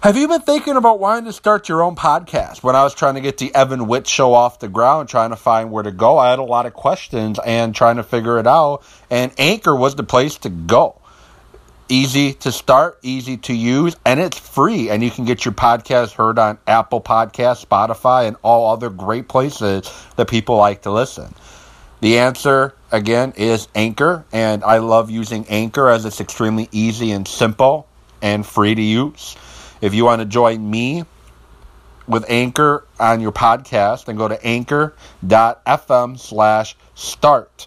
Have you been thinking about wanting to start your own podcast? When I was trying to get the Evan Witt show off the ground, trying to find where to go, I had a lot of questions and trying to figure it out. And Anchor was the place to go. Easy to start, easy to use, and it's free. And you can get your podcast heard on Apple Podcasts, Spotify, and all other great places that people like to listen. The answer, again, is Anchor. And I love using Anchor as it's extremely easy and simple and free to use. If you want to join me with Anchor on your podcast, then go to anchor.fm slash start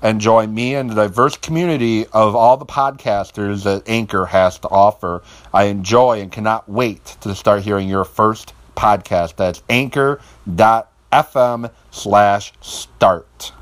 and join me and the diverse community of all the podcasters that Anchor has to offer. I enjoy and cannot wait to start hearing your first podcast. That's anchor.fm slash start.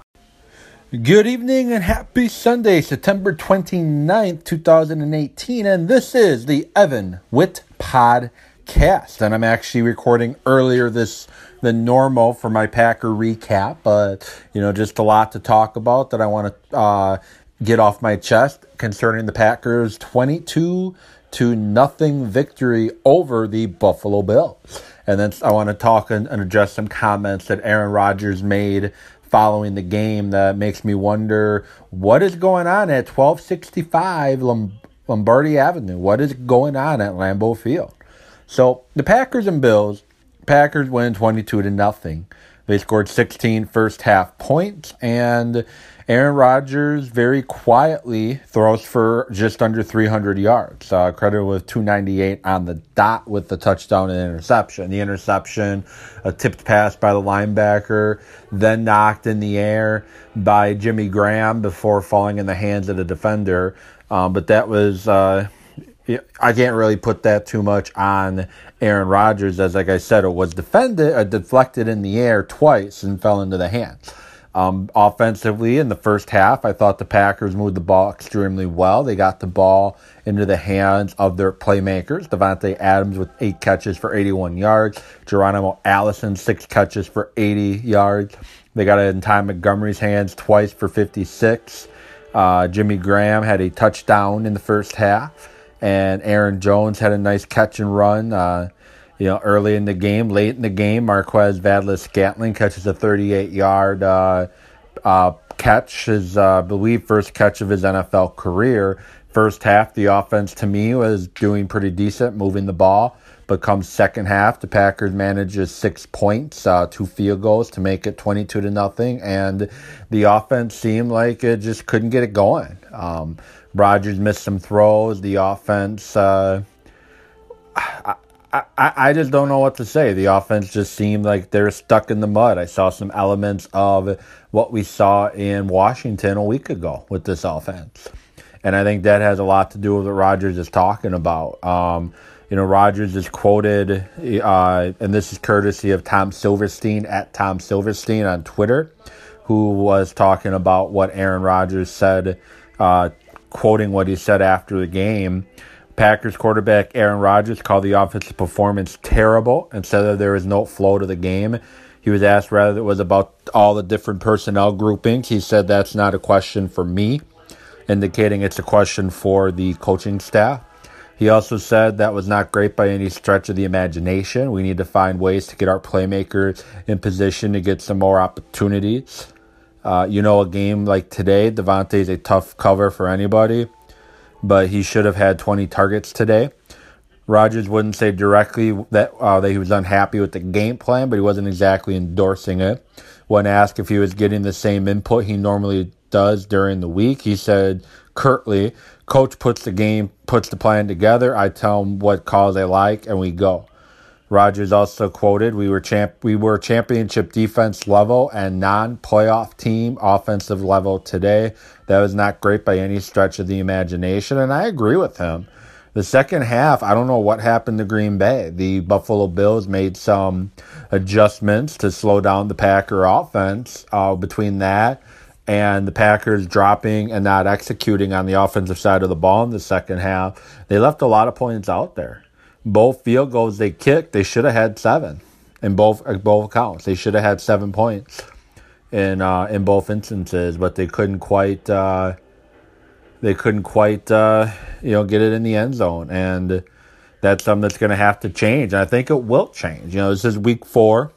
Good evening and happy Sunday, September 29th, 2018. And this is the Evan Witt Podcast. And I'm actually recording earlier this than normal for my Packer recap. But, you know, just a lot to talk about that I want to uh, get off my chest concerning the Packers 22 to nothing victory over the Buffalo Bills. And then I want to talk and, and address some comments that Aaron Rodgers made following the game that makes me wonder what is going on at 1265 Lombardi Avenue? What is going on at Lambeau Field? So the Packers and Bills, Packers win 22 to nothing. They scored 16 first half points and Aaron Rodgers very quietly throws for just under 300 yards. Uh, credit with 298 on the dot with the touchdown and interception. The interception, a tipped pass by the linebacker, then knocked in the air by Jimmy Graham before falling in the hands of the defender. Um, but that was. Uh, I can't really put that too much on Aaron Rodgers, as like I said, it was defended, uh, deflected in the air twice and fell into the hands. Um, offensively, in the first half, I thought the Packers moved the ball extremely well. They got the ball into the hands of their playmakers. Davante Adams with eight catches for 81 yards. Geronimo Allison, six catches for 80 yards. They got it in Ty Montgomery's hands twice for 56. Uh, Jimmy Graham had a touchdown in the first half. And Aaron Jones had a nice catch and run. Uh, you know, early in the game, late in the game, Marquez Valdes-Scantling catches a 38 yard uh, uh, catch, his, uh, I believe, first catch of his NFL career. First half, the offense to me was doing pretty decent, moving the ball. But come second half, the Packers manages six points, uh, two field goals to make it 22 to nothing, and the offense seemed like it just couldn't get it going. Um, Rodgers missed some throws. The offense, uh, I, I, I just don't know what to say. The offense just seemed like they're stuck in the mud. I saw some elements of what we saw in Washington a week ago with this offense. And I think that has a lot to do with what Rodgers is talking about. Um, you know, Rodgers is quoted, uh, and this is courtesy of Tom Silverstein at Tom Silverstein on Twitter, who was talking about what Aaron Rodgers said, uh, quoting what he said after the game. Packers quarterback Aaron Rodgers called the offensive performance terrible and said that there was no flow to the game. He was asked whether it was about all the different personnel groupings. He said that's not a question for me, indicating it's a question for the coaching staff. He also said that was not great by any stretch of the imagination. We need to find ways to get our playmakers in position to get some more opportunities. Uh, you know, a game like today, Davante is a tough cover for anybody but he should have had 20 targets today. Rodgers wouldn't say directly that uh, that he was unhappy with the game plan, but he wasn't exactly endorsing it. When asked if he was getting the same input he normally does during the week, he said curtly, "Coach puts the game, puts the plan together. I tell him what calls I like, and we go." Rodgers also quoted, "We were champ, we were championship defense level and non-playoff team offensive level today. That was not great by any stretch of the imagination." And I agree with him. The second half, I don't know what happened to Green Bay. The Buffalo Bills made some adjustments to slow down the Packer offense. Uh, between that and the Packers dropping and not executing on the offensive side of the ball in the second half, they left a lot of points out there both field goals they kicked, they should have had seven in both uh, both accounts. They should have had seven points in uh, in both instances, but they couldn't quite uh, they couldn't quite uh, you know get it in the end zone. And that's something that's going to have to change. And I think it will change. You know, this is week four.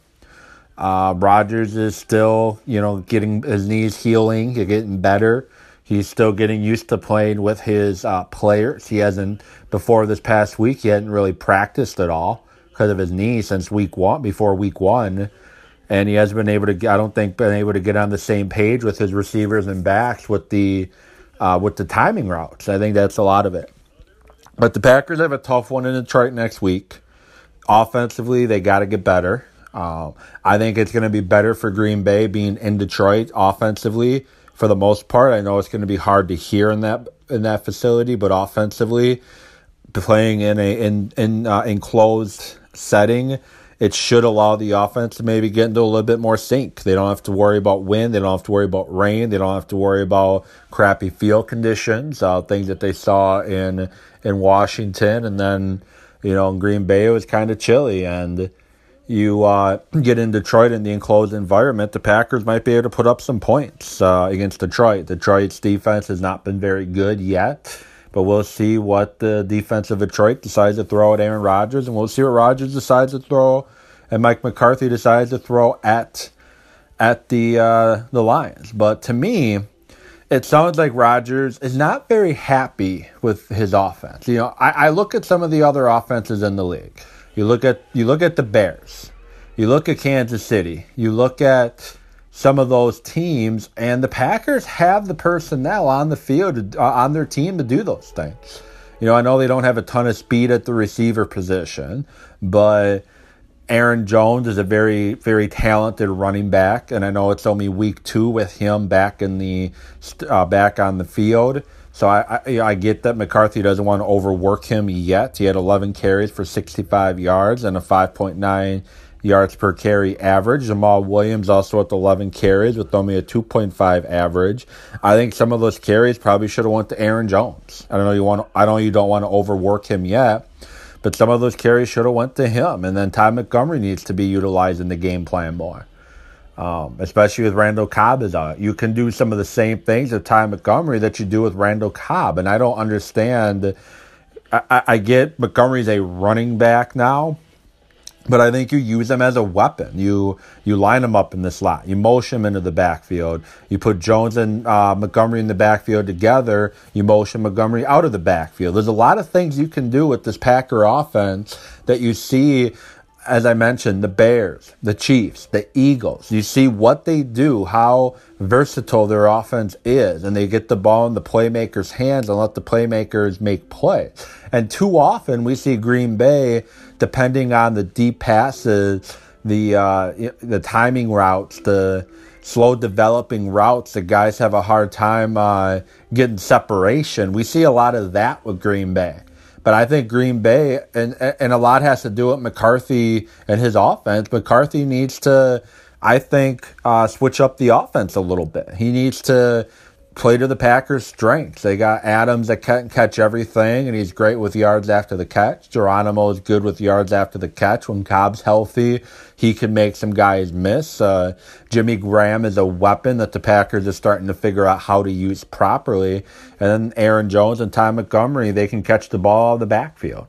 Uh, Rodgers is still, you know, getting his knees healing, getting better. He's still getting used to playing with his uh, players. He hasn't before this past week. He hadn't really practiced at all because of his knee since week one. Before week one, and he hasn't been able to. I don't think been able to get on the same page with his receivers and backs with the uh, with the timing routes. I think that's a lot of it. But the Packers have a tough one in Detroit next week. Offensively, they got to get better. Um, I think it's going to be better for Green Bay being in Detroit offensively for the most part. I know it's going to be hard to hear in that in that facility, but offensively, playing in a in in uh, enclosed setting, it should allow the offense to maybe get into a little bit more sync. They don't have to worry about wind. They don't have to worry about rain. They don't have to worry about crappy field conditions. Uh, things that they saw in in Washington, and then you know in Green Bay it was kind of chilly and you uh, get in Detroit in the enclosed environment, the Packers might be able to put up some points uh, against Detroit. Detroit's defense has not been very good yet, but we'll see what the defense of Detroit decides to throw at Aaron Rodgers, and we'll see what Rodgers decides to throw, and Mike McCarthy decides to throw at at the uh, the Lions. But to me, it sounds like Rodgers is not very happy with his offense. You know, I, I look at some of the other offenses in the league. You look at you look at the Bears. You look at Kansas City. You look at some of those teams, and the Packers have the personnel on the field uh, on their team to do those things. You know, I know they don't have a ton of speed at the receiver position, but Aaron Jones is a very, very talented running back, and I know it's only week two with him back in the uh, back on the field. So I, I, I get that McCarthy doesn't want to overwork him yet. He had 11 carries for 65 yards and a 5.9 yards per carry average. Jamaal Williams also at 11 carries with only a 2.5 average. I think some of those carries probably should have went to Aaron Jones. I don't know you want. I know you don't want to overwork him yet, but some of those carries should have went to him. And then Ty Montgomery needs to be utilized in the game plan more um, especially with Randall Cobb is out. You can do some of the same things with Ty Montgomery that you do with Randall Cobb, and I don't understand. I, I get Montgomery's a running back now, but I think you use him as a weapon. You you line him up in the slot. You motion him into the backfield. You put Jones and uh, Montgomery in the backfield together. You motion Montgomery out of the backfield. There's a lot of things you can do with this Packer offense that you see as I mentioned, the Bears, the Chiefs, the Eagles. You see what they do, how versatile their offense is, and they get the ball in the playmakers' hands and let the playmakers make plays. And too often we see Green Bay, depending on the deep passes, the uh, the timing routes, the slow developing routes, the guys have a hard time uh, getting separation. We see a lot of that with Green Bay. But I think Green Bay, and and a lot has to do with McCarthy and his offense. McCarthy needs to, I think, uh, switch up the offense a little bit. He needs to play to the Packers' strengths. They got Adams that can catch everything, and he's great with yards after the catch. Geronimo is good with yards after the catch. When Cobb's healthy, he can make some guys miss. Uh, Jimmy Graham is a weapon that the Packers are starting to figure out how to use properly. And then Aaron Jones and Ty Montgomery, they can catch the ball in the backfield.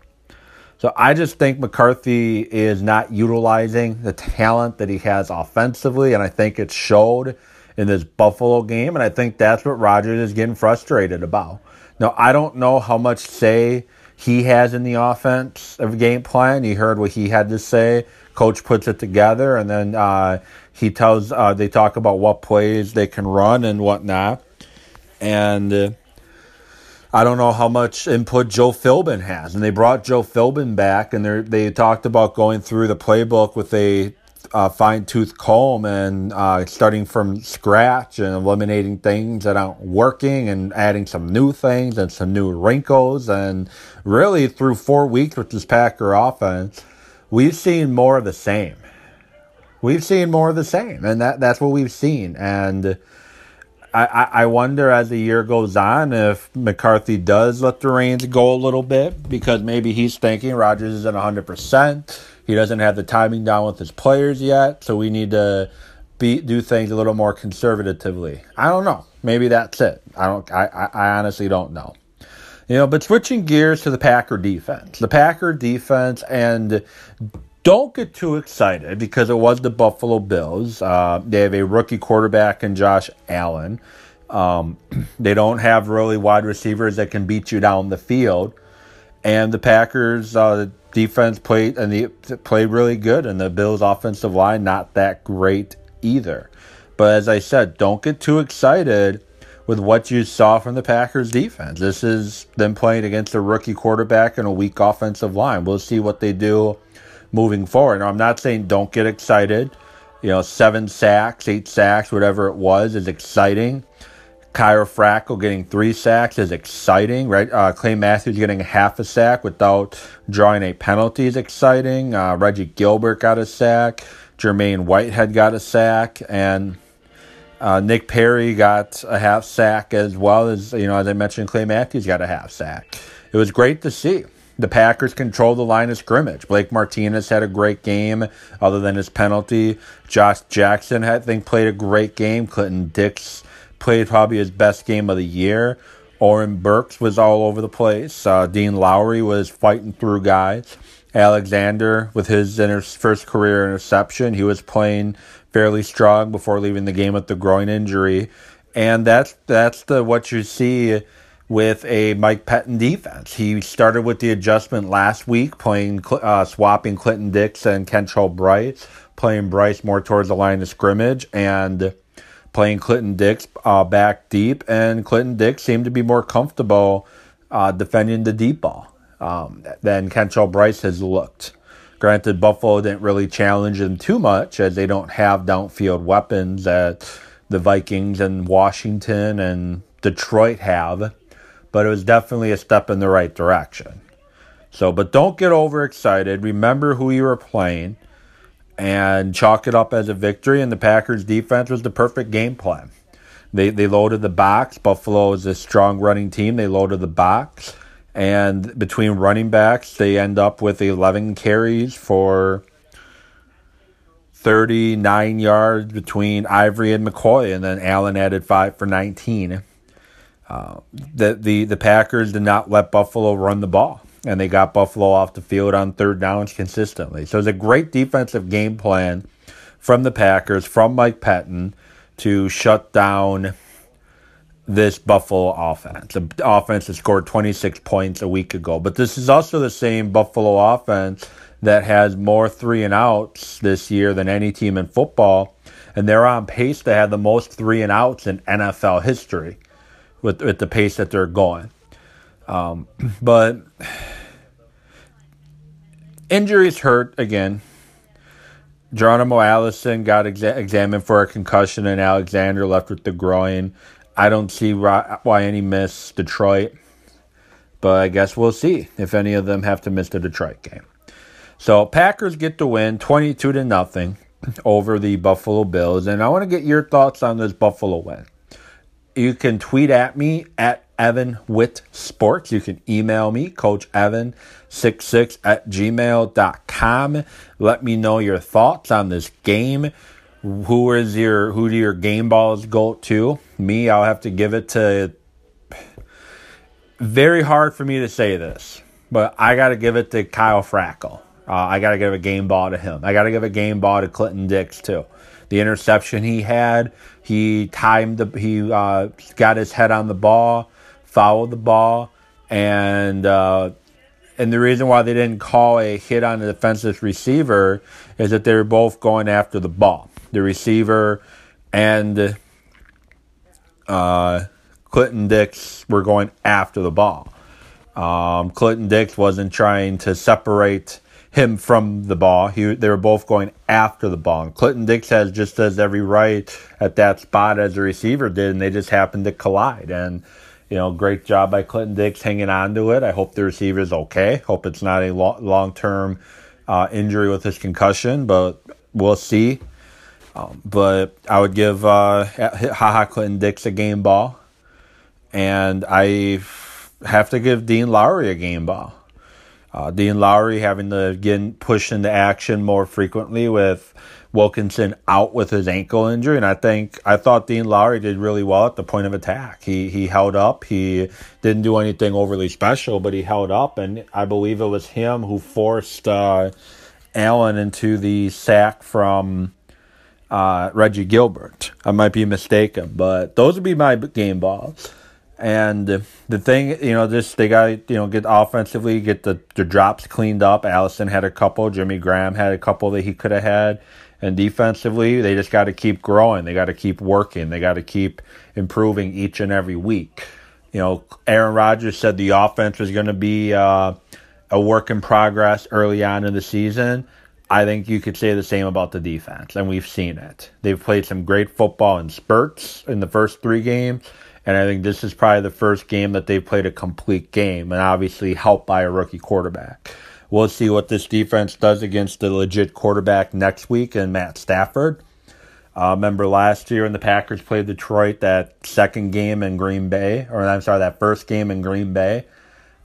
So I just think McCarthy is not utilizing the talent that he has offensively, and I think it showed in this Buffalo game, and I think that's what Rodgers is getting frustrated about. Now, I don't know how much say he has in the offense of game plan. You heard what he had to say. Coach puts it together, and then uh, he tells uh, they talk about what plays they can run and whatnot. And uh, I don't know how much input Joe Philbin has. And they brought Joe Philbin back, and they talked about going through the playbook with a uh, fine tooth comb and uh, starting from scratch and eliminating things that aren't working and adding some new things and some new wrinkles. And really, through four weeks with this Packer offense, we've seen more of the same. We've seen more of the same, and that, that's what we've seen. And I, I wonder as the year goes on if McCarthy does let the reins go a little bit because maybe he's thinking Rodgers isn't 100%. He doesn't have the timing down with his players yet, so we need to be, do things a little more conservatively. I don't know. Maybe that's it. I don't. I, I honestly don't know. You know, but switching gears to the Packer defense. The Packer defense, and don't get too excited because it was the Buffalo Bills. Uh, they have a rookie quarterback in Josh Allen. Um, they don't have really wide receivers that can beat you down the field. And the Packers uh, defense played and the played really good, and the Bills offensive line not that great either. But as I said, don't get too excited with what you saw from the Packers defense. This is them playing against a rookie quarterback and a weak offensive line. We'll see what they do moving forward. Now, I'm not saying don't get excited. You know, seven sacks, eight sacks, whatever it was, is exciting. Fackrell getting three sacks is exciting, right? Uh, Clay Matthews getting half a sack without drawing a penalty is exciting. Uh, Reggie Gilbert got a sack. Jermaine Whitehead got a sack, and uh, Nick Perry got a half sack as well as you know, as I mentioned, Clay Matthews got a half sack. It was great to see. The Packers controlled the line of scrimmage. Blake Martinez had a great game, other than his penalty. Josh Jackson, I think, played a great game. Clinton Dix played probably his best game of the year. Oren Burks was all over the place. Uh, Dean Lowry was fighting through guys. Alexander, with his inter- first career interception, he was playing fairly strong before leaving the game with the groin injury, and that's that's the what you see with a Mike Pettine defense. He started with the adjustment last week, playing uh, swapping Clinton Dix and Kentrell Brice, playing Brice more towards the line of scrimmage, and playing Clinton Dix uh, back deep. And Clinton Dix seemed to be more comfortable uh, defending the deep ball um, than Kentrell Brice has looked. Granted, Buffalo didn't really challenge them too much as they don't have downfield weapons that the Vikings and Washington and Detroit have, but it was definitely a step in the right direction. So, but don't get overexcited. Remember who you were playing and chalk it up as a victory. And the Packers' defense was the perfect game plan. They, they loaded the box. Buffalo is a strong running team. They loaded the box. And between running backs, they end up with 11 carries for 39 yards between Ivory and McCoy, and then Allen added five for 19. Uh, the, the, the Packers did not let Buffalo run the ball, and they got Buffalo off the field on third downs consistently. So it's a great defensive game plan from the Packers, from Mike Pettine, to shut down this Buffalo offense. The offense that scored 26 points a week ago. But this is also the same Buffalo offense that has more three and outs this year than any team in football. And they're on pace to have the most three and outs in NFL history with, with the pace that they're going. Um, but injuries hurt again. Geronimo Allison got exa- examined for a concussion, and Alexander left with the groin. I don't see why any miss Detroit, but I guess we'll see if any of them have to miss the Detroit game. So Packers get the win, twenty-two to nothing, over the Buffalo Bills, and I want to get your thoughts on this Buffalo win. You can tweet at me at Evan Witt Sports. You can email me, Coach Evan66 at gmail.com. Let me know your thoughts on this game who is your who do your game balls go to? Me, I'll have to give it to. Very hard for me to say this, but I got to give it to Kyle Fackrell. Uh, I got to give a game ball to him. I got to give a game ball to Clinton Dix too. The interception he had, he timed the he uh, got his head on the ball, fouled the ball, and uh, and the reason why they didn't call a hit on the defensive receiver is that they were both going after the ball the receiver, and uh, Clinton Dix were going after the ball. Um, Clinton Dix wasn't trying to separate him from the ball. He, they were both going after the ball. And Clinton Dix has just as every right at that spot as the receiver did, and they just happened to collide. And you know, great job by Clinton Dix hanging on to it. I hope the receiver's okay. Hope it's not a long term uh, injury with his concussion, but we'll see. Um, but I would give uh, Ha Clinton Dix a game ball, and I have to give Dean Lowry a game ball. Uh, Dean Lowry having to again push into action more frequently with Wilkerson out with his ankle injury, and I think I thought Dean Lowry did really well at the point of attack. He he held up. He didn't do anything overly special, but he held up, and I believe it was him who forced uh, Allen into the sack from uh, Reggie Gilbert. I might be mistaken, but those would be my game balls. And the thing, you know, just they got you know get offensively, get the, the drops cleaned up. Allison had a couple, Jimmy Graham had a couple that he could have had and defensively, they just got to keep growing. They got to keep working. They got to keep improving each and every week. You know, Aaron Rodgers said the offense was going to be uh, a work in progress early on in the season. I think you could say the same about the defense, and we've seen it. They've played some great football in spurts in the first three games, and I think this is probably the first game that they've played a complete game, and obviously helped by a rookie quarterback. We'll see what this defense does against the legit quarterback next week and Matt Stafford. Uh, remember last year when the Packers played Detroit, that second game in Green Bay, or I'm sorry, that first game in Green Bay.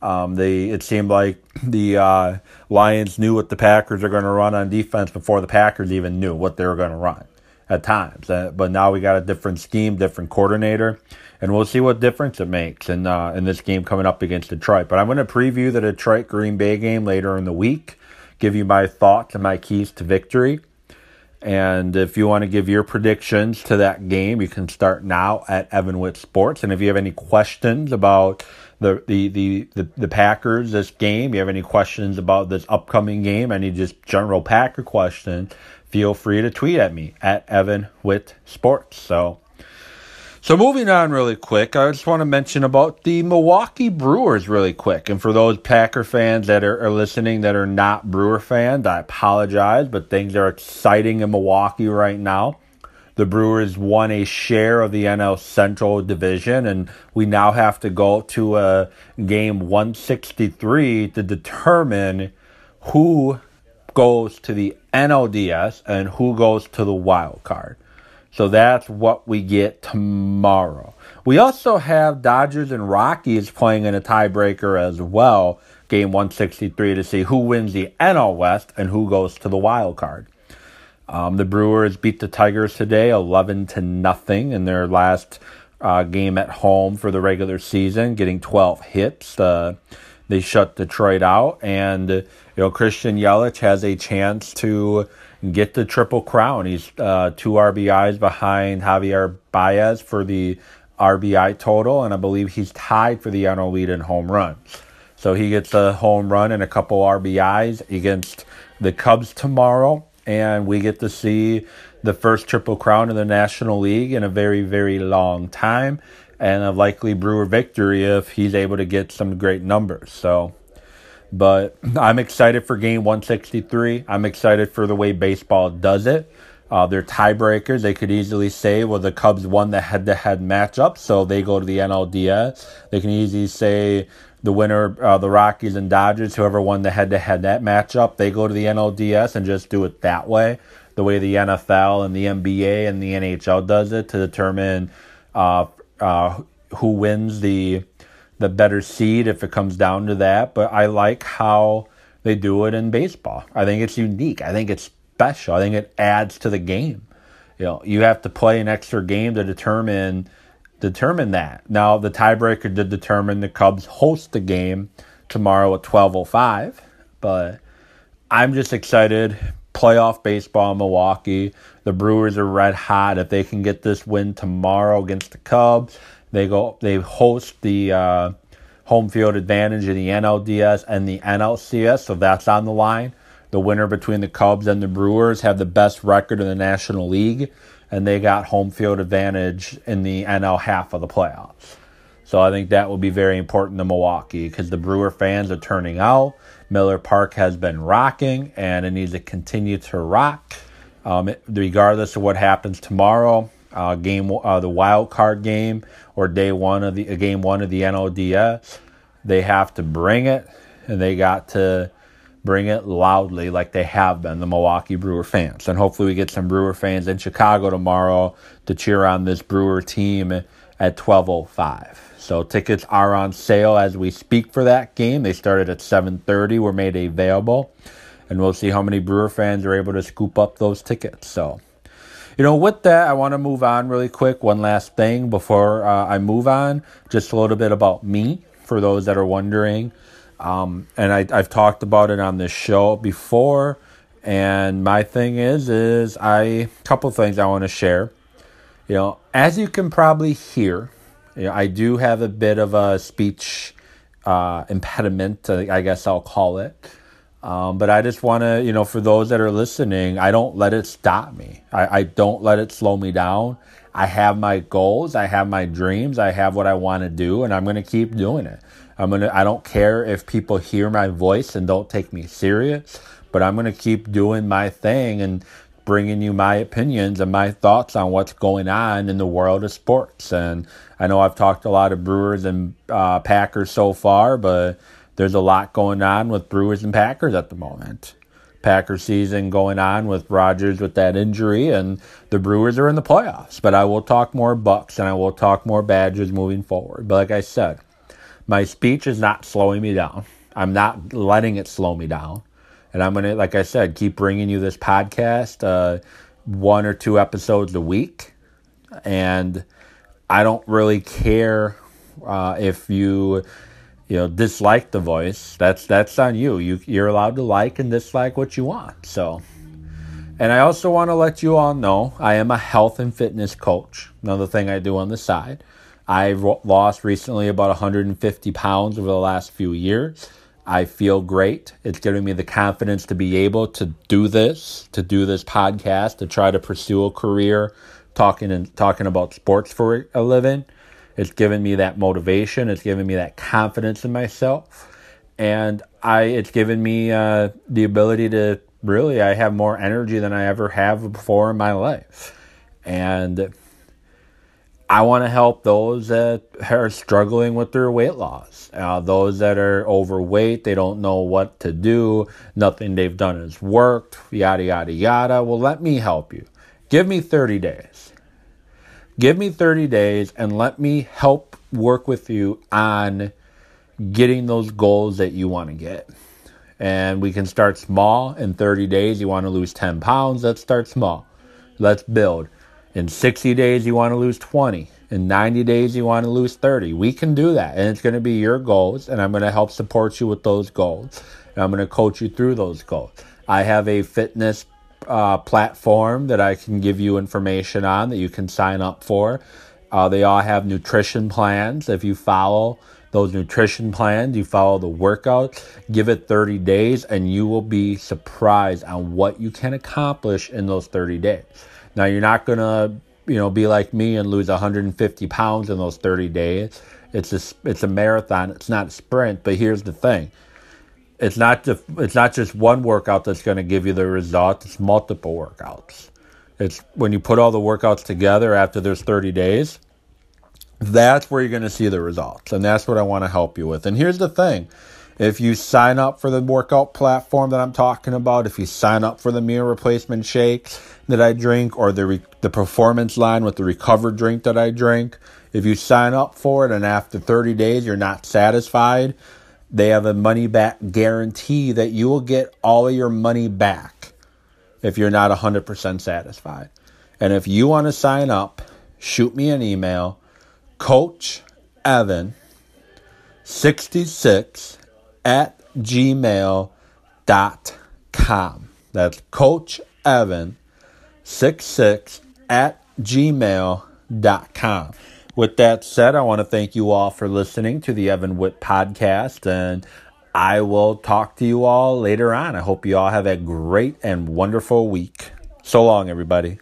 Um, they it seemed like the uh, Lions knew what the Packers are going to run on defense before the Packers even knew what they were going to run at times. Uh, but now we got a different scheme, different coordinator and we'll see what difference it makes in uh, in this game coming up against Detroit. But I'm going to preview the Detroit Green Bay game later in the week, give you my thoughts and my keys to victory. And if you want to give your predictions to that game, you can start now at Evan Witt Sports. And if you have any questions about the, the, the, the, the Packers, this game, you have any questions about this upcoming game, any just general Packer questions, feel free to tweet at me at Evan Witt Sports. So so moving on really quick, I just want to mention about the Milwaukee Brewers really quick. And for those Packer fans that are, are, listening that are not Brewer fans, I apologize, but things are exciting in Milwaukee right now. The Brewers won a share of the NL Central Division, and we now have to go to a game 163 to determine who goes to the NLDS and who goes to the wild card. So that's what we get tomorrow. We also have Dodgers and Rockies playing in a tiebreaker as well, game 163, to see who wins the NL West and who goes to the wild card. Um, the Brewers beat the Tigers today 11 to nothing in their last uh, game at home for the regular season, getting 12 hits. Uh, they shut Detroit out, and you know Christian Yelich has a chance to get the triple crown. He's uh, two RBIs behind Javier Baez for the RBI total, and I believe he's tied for the NL lead in home runs. So he gets a home run and a couple RBIs against the Cubs tomorrow, and we get to see the first triple crown in the National League in a very, very long time, and a likely Brewer victory if he's able to get some great numbers. So but I'm excited for game 163. I'm excited for the way baseball does it. Uh, they're tiebreakers. They could easily say, well, the Cubs won the head to head matchup, so they go to the NLDS. They can easily say the winner, uh, the Rockies and Dodgers, whoever won the head to head that matchup, they go to the NLDS and just do it that way, the way the NFL and the NBA and the NHL does it to determine uh, uh who wins the the better seed if it comes down to that. But I like how they do it in baseball. I think it's unique. I think it's special. I think it adds to the game. You know, you have to play an extra game to determine determine that. Now the tiebreaker did determine the Cubs host the game tomorrow at twelve oh five, but I'm just excited. Playoff baseball in Milwaukee. The Brewers are red hot. If they can get this win tomorrow against the Cubs, they go. They host the uh, home field advantage in the NLDS and the NLCS, so that's on the line. The winner between the Cubs and the Brewers have the best record in the National League, and they got home field advantage in the NL half of the playoffs. So I think that will be very important to Milwaukee because the Brewer fans are turning out. Miller Park has been rocking, and it needs to continue to rock. Um, regardless of what happens tomorrow, uh, game uh, the wild card game or day one of the uh, game one of the NLDS. They have to bring it, and they got to bring it loudly like they have been the Milwaukee Brewer fans. And hopefully, we get some Brewer fans in Chicago tomorrow to cheer on this Brewer team at 12:05. So tickets are on sale as we speak for that game. They started at 7:30. Were made available, and we'll see how many Brewer fans are able to scoop up those tickets. So, you know, with that, I want to move on really quick. One last thing before uh, I move on, just a little bit about me for those that are wondering. Um, and I, I've talked about it on this show before. And my thing is, is I couple things I want to share. You know, as you can probably hear, you know, I do have a bit of a speech uh, impediment, I guess I'll call it. Um, but I just want to, you know, for those that are listening, I don't let it stop me. I, I don't let it slow me down. I have my goals, I have my dreams, I have what I want to do, and I'm going to keep doing it. I'm gonna. I don't care if people hear my voice and don't take me serious but I'm going to keep doing my thing and bringing you my opinions and my thoughts on what's going on in the world of sports. And I know I've talked a lot of Brewers and uh, Packers so far, but there's a lot going on with Brewers and Packers at the moment. Packers season going on with Rodgers with that injury, and the Brewers are in the playoffs. But I will talk more Bucks and I will talk more Badgers moving forward. But like I said, my speech is not slowing me down. I'm not letting it slow me down. And I'm going to, like I said, keep bringing you this podcast, uh, one or two episodes a week. And I don't really care uh, if you, you know, dislike the voice. That's that's on you. You you're allowed to like and dislike what you want. So, and I also want to let you all know I am a health and fitness coach. Another thing I do on the side. I've lost recently about 150 pounds over the last few years. I feel great. It's giving me the confidence to be able to do this, to do this podcast, to try to pursue a career talking and talking about sports for a living. It's given me that motivation. It's given me that confidence in myself, and I. It's given me uh, the ability to really. I have more energy than I ever have before in my life, and I want to help those that are struggling with their weight loss. Uh, those that are overweight, they don't know what to do, nothing they've done has worked, yada, yada, yada. Well, let me help you. Give me 30 days. Give me 30 days and let me help work with you on getting those goals that you want to get. And we can start small in 30 days. You want to lose 10 pounds, let's start small. Let's build. In 60 days, you want to lose 20. In 90 days, you want to lose 30. We can do that. And it's going to be your goals. And I'm going to help support you with those goals. And I'm going to coach you through those goals. I have a fitness uh, platform that I can give you information on that you can sign up for. Uh, they all have nutrition plans. If you follow those nutrition plans, you follow the workout, give it 30 days, and you will be surprised on what you can accomplish in those 30 days. Now you're not gonna, you know, be like me and lose 150 pounds in those 30 days. It's a it's a marathon. It's not a sprint. But here's the thing: it's not just it's not just one workout that's going to give you the results. It's multiple workouts. It's when you put all the workouts together after there's 30 days. That's where you're going to see the results, and that's what I want to help you with. And here's the thing: if you sign up for the workout platform that I'm talking about, if you sign up for the meal replacement shake that I drink or the re- the performance line with the recovered drink that I drink, if you sign up for it and after 30 days you're not satisfied, they have a money back guarantee that you will get all of your money back if you're not 100% satisfied. And if you want to sign up, shoot me an email, Coach Evan 66 at gmail.com. That's Coach Evan 66 at gmail.com. With that said, I want to thank you all for listening to the Evan Witt podcast, and I will talk to you all later on. I hope you all have a great and wonderful week. So long, everybody.